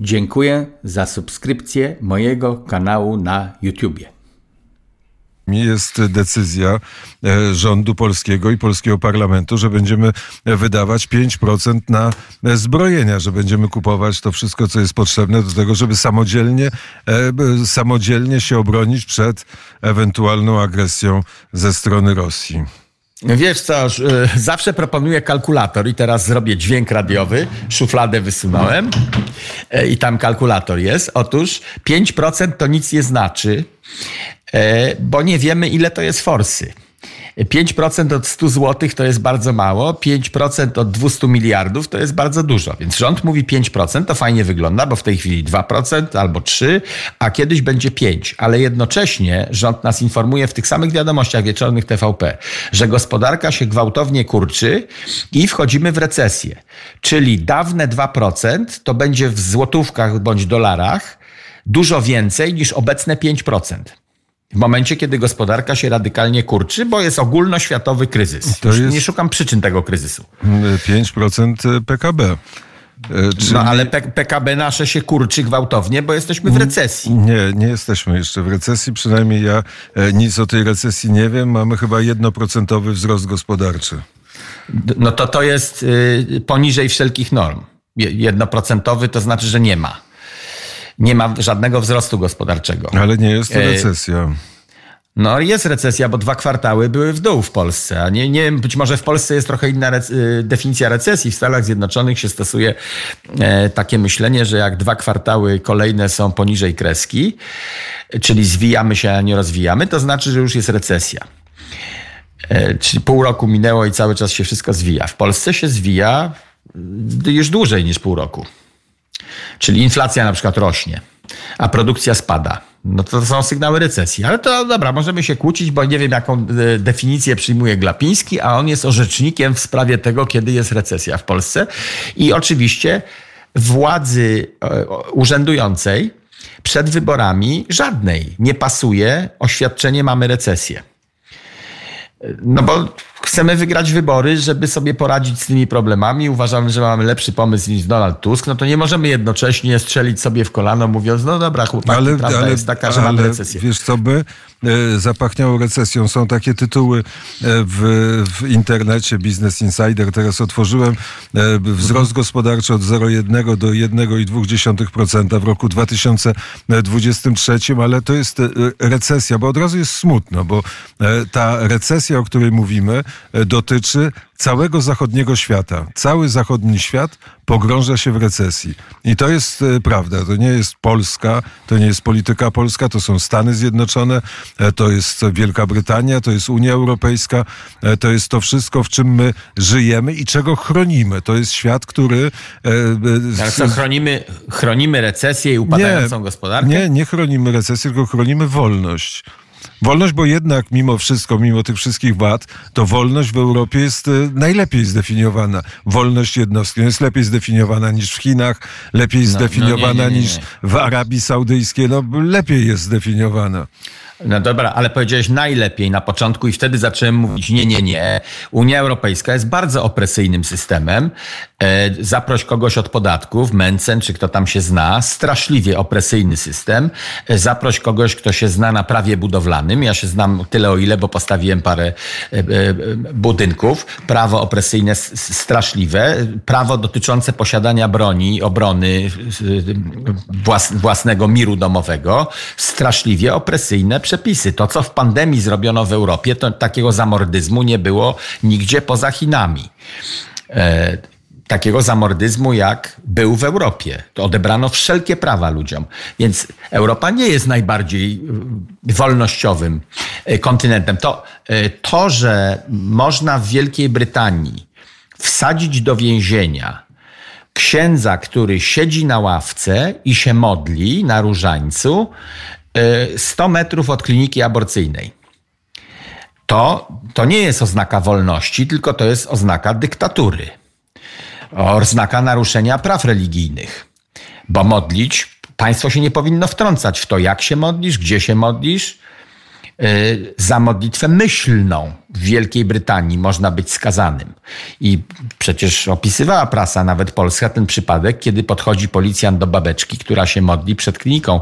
Dziękuję za subskrypcję mojego kanału na YouTubie jest decyzja e, rządu polskiego i polskiego parlamentu, że będziemy wydawać 5% na zbrojenia, że będziemy kupować to wszystko, co jest potrzebne do tego, żeby samodzielnie, e, samodzielnie się obronić przed ewentualną agresją ze strony Rosji. Wiesz co, zawsze proponuję kalkulator i teraz zrobię dźwięk radiowy. Szufladę wysunąłem e, i tam kalkulator jest. Otóż 5% to nic nie znaczy, e, bo nie wiemy ile to jest forsy. 5% od 100 zł to jest bardzo mało, 5% od 200 miliardów to jest bardzo dużo. Więc rząd mówi 5%, to fajnie wygląda, bo w tej chwili 2% albo 3%, a kiedyś będzie 5%. Ale jednocześnie rząd nas informuje w tych samych wiadomościach wieczornych TVP, że gospodarka się gwałtownie kurczy i wchodzimy w recesję. Czyli dawne 2% to będzie w złotówkach bądź dolarach dużo więcej niż obecne 5% w momencie, kiedy gospodarka się radykalnie kurczy, bo jest ogólnoświatowy kryzys. To jest... Nie szukam przyczyn tego kryzysu. 5% PKB. Czyli... No ale PKB nasze się kurczy gwałtownie, bo jesteśmy w recesji. Nie, nie jesteśmy jeszcze w recesji. Przynajmniej ja e, nic o tej recesji nie wiem. Mamy chyba jednoprocentowy wzrost gospodarczy. No to to jest y, poniżej wszelkich norm. Jednoprocentowy to znaczy, że nie ma nie ma żadnego wzrostu gospodarczego. Ale nie jest to e, recesja. No jest recesja, bo dwa kwartały były w dół w Polsce. A nie, nie być może w Polsce jest trochę inna rec y, definicja recesji. W Stanach Zjednoczonych się stosuje e, takie myślenie, że jak dwa kwartały kolejne są poniżej kreski, czyli zwijamy się, a nie rozwijamy, to znaczy, że już jest recesja. E, czyli pół roku minęło i cały czas się wszystko zwija. W Polsce się zwija już dłużej niż pół roku. Czyli inflacja na przykład rośnie, a produkcja spada. No to są sygnały recesji. Ale to dobra, możemy się kłócić, bo nie wiem, jaką e, definicję przyjmuje Glapiński, a on jest orzecznikiem w sprawie tego, kiedy jest recesja w Polsce. I oczywiście władzy e, urzędującej przed wyborami żadnej nie pasuje oświadczenie mamy recesję. No bo chcemy wygrać wybory, żeby sobie poradzić z tymi problemami. Uważamy, że mamy lepszy pomysł niż Donald Tusk. No to nie możemy jednocześnie strzelić sobie w kolano, mówiąc, no dobra, chłopaki, ale, prawda ale, jest taka, że ale, mamy recesję. Wiesz co by e, zapachniało recesją? Są takie tytuły e, w, w internecie, Business Insider, teraz otworzyłem. E, wzrost gospodarczy od 0,1 do 1,2% w roku 2023, ale to jest recesja, bo od razu jest smutno, bo ta recesja, o której mówimy, dotyczy całego zachodniego świata. Cały zachodni świat pogrąża się w recesji. I to jest e, prawda. To nie jest Polska, to nie jest polityka polska, to są Stany Zjednoczone, e, to jest Wielka Brytania, to jest Unia Europejska, to jest to wszystko, w czym my żyjemy i czego chronimy. To jest świat, który... Ale co, chronimy, chronimy recesję i upadającą nie, gospodarkę? Nie, nie chronimy recesję, tylko chronimy wolność. Wolność, bo jednak mimo wszystko, mimo tych wszystkich wad, to wolność w Europie jest e, najlepiej zdefiniowana. Wolność jednostki jest lepiej zdefiniowana niż w Chinach, lepiej no, zdefiniowana no nie, nie, nie, niż w Arabii Saudyjskiej, no lepiej jest zdefiniowana. No dobra, ale powiedziałeś najlepiej na początku i wtedy zacząłem mówić nie, nie, nie. Unia Europejska jest bardzo opresyjnym systemem. E, zaproś kogoś od podatków, Mencen czy kto tam się zna, straszliwie opresyjny system. E, zaproś kogoś, kto się zna na prawie budowlanym. Ja się znam tyle o ile, bo postawiłem parę e, budynków. Prawo opresyjne straszliwe. Prawo dotyczące posiadania broni, obrony własnego miru domowego. Straszliwie opresyjne przepisy. To, co w pandemii zrobiono w Europie, to takiego zamordyzmu nie było nigdzie poza Chinami. Takiego zamordyzmu, jak był w Europie. Odebrano wszelkie prawa ludziom. Więc Europa nie jest najbardziej e, wolnościowym e, kontynentem. To, e, to że można w Wielkiej Brytanii wsadzić do więzienia księdza, który siedzi na ławce i się modli na różańcu, 100 metrów od kliniki aborcyjnej. To, to nie jest oznaka wolności, tylko to jest oznaka dyktatury. Oznaka naruszenia praw religijnych. Bo modlić, państwo się nie powinno wtrącać w to, jak się modlisz, gdzie się modlisz, za modlitwę myślną w Wielkiej Brytanii można być skazanym. I przecież opisywała prasa, nawet polska, ten przypadek, kiedy podchodzi policjant do babeczki, która się modli przed kliniką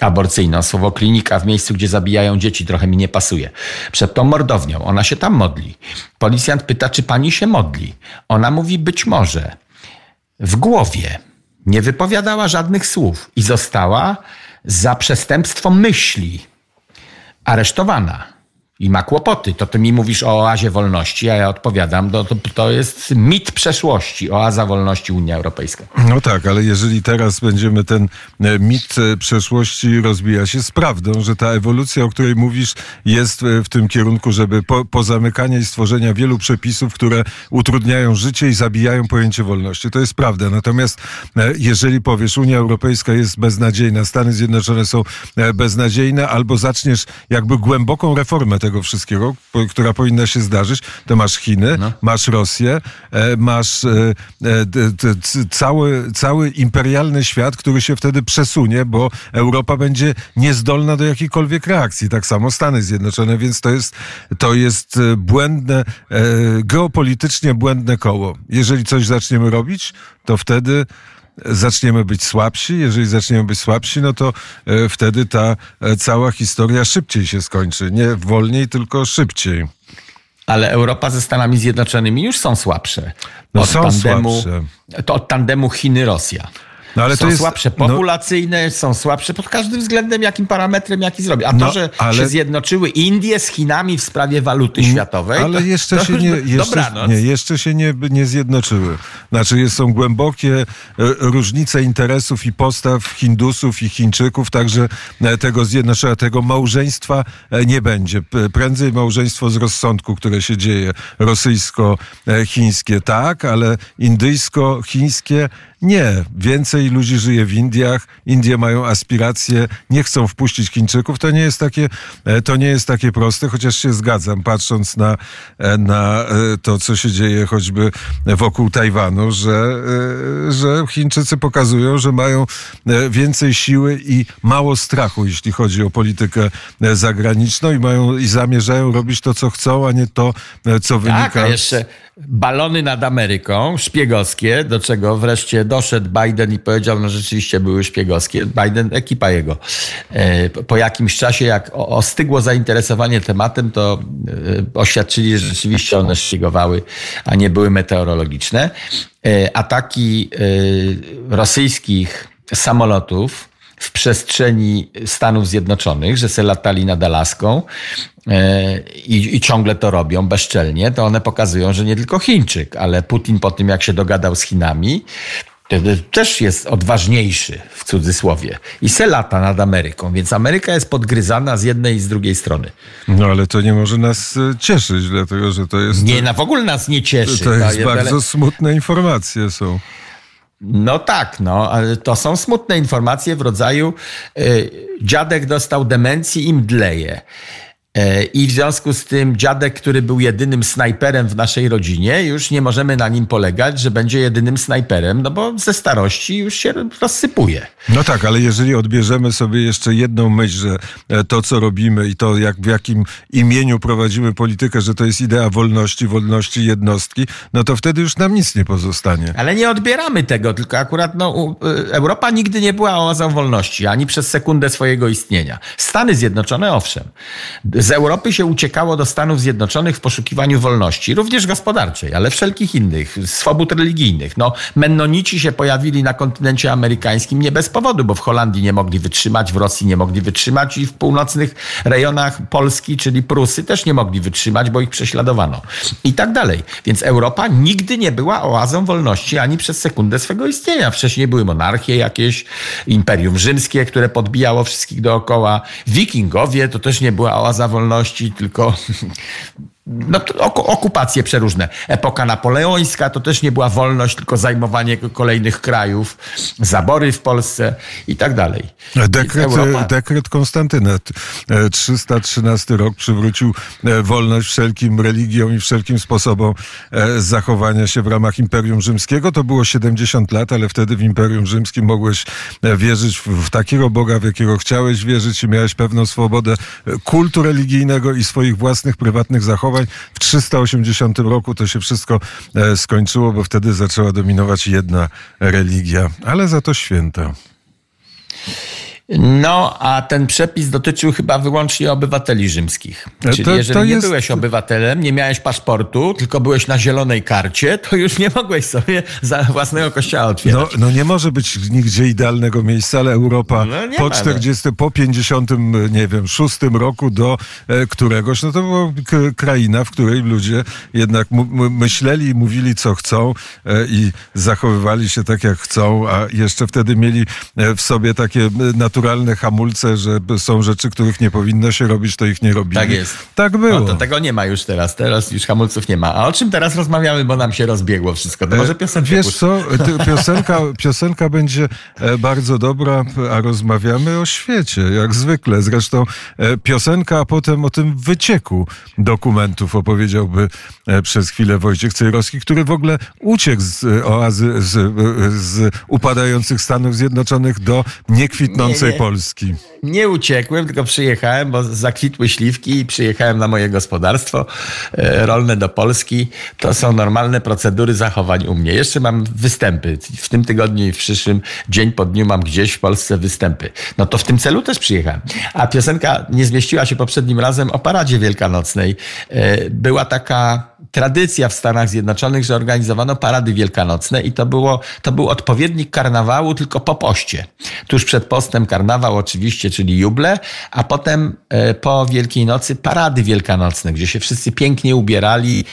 aborcyjną. Słowo klinika w miejscu, gdzie zabijają dzieci, trochę mi nie pasuje. Przed tą mordownią. Ona się tam modli. Policjant pyta, czy pani się modli. Ona mówi, być może. W głowie. Nie wypowiadała żadnych słów i została za przestępstwo myśli aresztowana i ma kłopoty. To ty mi mówisz o oazie wolności, a ja odpowiadam, to, to, to jest mit przeszłości, oaza wolności Unia Europejska. No tak, ale jeżeli teraz będziemy ten e, mit e, przeszłości rozbija się z prawdą, że ta ewolucja, o której mówisz, jest e, w tym kierunku, żeby po, pozamykania i stworzenia wielu przepisów, które utrudniają życie i zabijają pojęcie wolności. To jest prawda. Natomiast jeżeli powiesz, Unia Europejska jest beznadziejna, Stany Zjednoczone są beznadziejne, albo zaczniesz jakby głęboką reformę tego, wszystkiego, która powinna się zdarzyć, to masz Chiny, no. masz Rosję, e, masz e, e, cały, cały imperialny świat, który się wtedy przesunie, bo Europa będzie niezdolna do jakiejkolwiek reakcji. Tak samo Stany Zjednoczone, więc to jest, to jest błędne, geopolitycznie błędne koło. Jeżeli coś zaczniemy robić, to wtedy zaczniemy być słabsi. Jeżeli zaczniemy być słabsi, no to e, wtedy ta e, cała historia szybciej się skończy. Nie wolniej, tylko szybciej. Ale Europa ze Stanami Zjednoczonymi już są słabsze. No od są tandemu, słabsze. To od tandemu Chiny-Rosja. No, ale są to jest, słabsze no- populacyjne, no, są słabsze pod każdym względem, jakim parametrem, jaki zrobi. A to, no, że ale, się zjednoczyły Indie z Chinami w sprawie waluty mm, światowej. Ale to, jeszcze to, się nie, jeszcze, nie, jeszcze się nie, nie zjednoczyły. Znaczy są głębokie e, różnice interesów i postaw Hindusów i Chińczyków, także e, tego zjednoczenia, tego małżeństwa e, nie będzie. Prędzej małżeństwo z rozsądku, które się dzieje, rosyjsko-chińskie tak, ale indyjsko-chińskie nie, więcej ludzi żyje w Indiach, Indie mają aspiracje, nie chcą wpuścić Chińczyków. To nie jest takie, e, to nie jest takie proste, chociaż się zgadzam, patrząc na, e, na e, to, co się dzieje choćby wokół Tajwanu, że, że Chińczycy pokazują, że mają więcej siły i mało strachu, jeśli chodzi o politykę zagraniczną i mają i zamierzają robić to, co chcą, a nie to, co wynika. Tak, a jeszcze balony nad Ameryką, szpiegowskie, do czego wreszcie doszedł Biden i powiedział, no rzeczywiście były szpiegowskie. Biden, ekipa jego. E, po jakimś czasie, jak ostygło zainteresowanie tematem, to e, oświadczyli, że rzeczywiście one szpiegowały, a nie były meteorologiczne. E, ataki rosyjskich samolotów w przestrzeni Stanów Zjednoczonych, że se latali nad Alaską i, i, ciągle to robią bezczelnie, to one pokazują, że nie tylko Chińczyk, ale Putin po tym, jak się dogadał z Chinami, też jest odważniejszy w cudzysłowie i se lata nad Ameryką, więc Ameryka jest podgryzana z jednej i z drugiej strony. No ale to nie może nas e, cieszyć, dlatego że to jest... Nie, na w ogóle nas nie cieszy. To jest, bardzo smutne informacje są. No tak, no, ale to są smutne informacje w rodzaju y, dziadek dostał demencji i mdleje. E, I w związku z tym dziadek, który był jedynym snajperem w naszej rodzinie, już nie możemy na nim polegać, że będzie jedynym snajperem, no bo ze starości już się rozsypuje. No tak, ale jeżeli odbierzemy sobie jeszcze jedną myśl, że e, to, co robimy i to, jak, w jakim imieniu prowadzimy politykę, że to jest idea wolności, wolności jednostki, no to wtedy już nam nic nie pozostanie. Ale nie odbieramy tego, tylko akurat no, y, Europa nigdy nie była oazą wolności, ani przez sekundę swojego istnienia. Stany Zjednoczone, owszem z Europy się uciekało do Stanów Zjednoczonych w poszukiwaniu wolności, również gospodarczej, ale wszelkich innych, swobód religijnych. No, Mennonici się pojawili na kontynencie amerykańskim nie bez powodu, bo w Holandii nie mogli wytrzymać, w Rosji nie mogli wytrzymać i w północnych rejonach Polski, czyli Prusy, też nie mogli wytrzymać, bo ich prześladowano. I tak dalej. Więc Europa nigdy nie była oazą wolności ani przez sekundę swego istnienia. Wcześniej były monarchie jakieś, imperium rzymskie, które podbijało wszystkich dookoła. Wikingowie to też nie była oaza wolności, tylko no, okupacje przeróżne. Epoka napoleońska to też nie była wolność, tylko zajmowanie kolejnych krajów, zabory w Polsce i tak dalej. Dekret, dekret Konstantyna, 313 rok przywrócił wolność wszelkim religiom i wszelkim sposobom zachowania się w ramach Imperium Rzymskiego. To było 70 lat, ale wtedy w Imperium Rzymskim mogłeś wierzyć w takiego Boga, w jakiego chciałeś wierzyć i miałeś pewną swobodę kultu religijnego i swoich własnych prywatnych zachowań. W 380 roku to się wszystko e, skończyło, bo wtedy zaczęła dominować jedna religia, ale za to święta. No, a ten przepis dotyczył chyba wyłącznie obywateli rzymskich. E, Czyli to, jeżeli to nie jest... byłeś obywatelem, nie miałeś paszportu, tylko byłeś na zielonej karcie, to już nie mogłeś sobie za własnego kościoła otwierać. No, no nie może być nigdzie idealnego miejsca, ale Europa no po 40, no. po 50, nie wiem, 6 roku do e, któregoś, no to była kraina, w której ludzie jednak myśleli i mówili, co chcą e, i zachowywali się tak, jak chcą, a jeszcze wtedy mieli w sobie takie naturalne naturalne hamulce, że są rzeczy, których nie powinno się robić, to ich nie robimy. Tak jest. Tak było. No, to tego nie ma już teraz. Teraz już hamulców nie ma. A o czym teraz rozmawiamy, bo nam się rozbiegło wszystko? To może piosenka. Wiesz co, piosenka, piosenka będzie e, bardzo dobra, a rozmawiamy o świecie, jak zwykle. Zresztą e, piosenka, a potem o tym wycieku dokumentów opowiedziałby e, przez chwilę Wojciech Cejrowski, który w ogóle uciekł z oazy, z, z upadających Stanów Zjednoczonych do niekwitnącej Polski. Nie uciekłem, tylko przyjechałem, bo zakwitły śliwki i przyjechałem na moje gospodarstwo e, rolne do Polski. To są normalne procedury zachowań u mnie. Jeszcze mam występy. W tym tygodniu i w przyszłym dzień po dniu mam gdzieś w Polsce występy. No to w tym celu też przyjechałem. A piosenka nie zmieściła się poprzednim razem o paradzie wielkanocnej. E, była taka tradycja w Stanach Zjednoczonych, że organizowano parady wielkanocne i to, było, to był odpowiednik karnawału, tylko po poście. Tuż przed postem karnawał oczywiście, czyli juble, a potem e, po Wielkiej Nocy parady wielkanocne, gdzie się wszyscy pięknie ubierali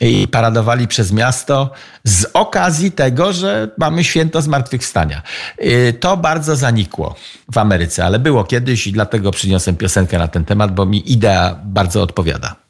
i paradowali przez miasto z okazji tego, że mamy święto zmartwychwstania. E, to bardzo zanikło w Ameryce, ale było kiedyś i dlatego przyniosłem piosenkę na ten temat, bo mi idea bardzo odpowiada.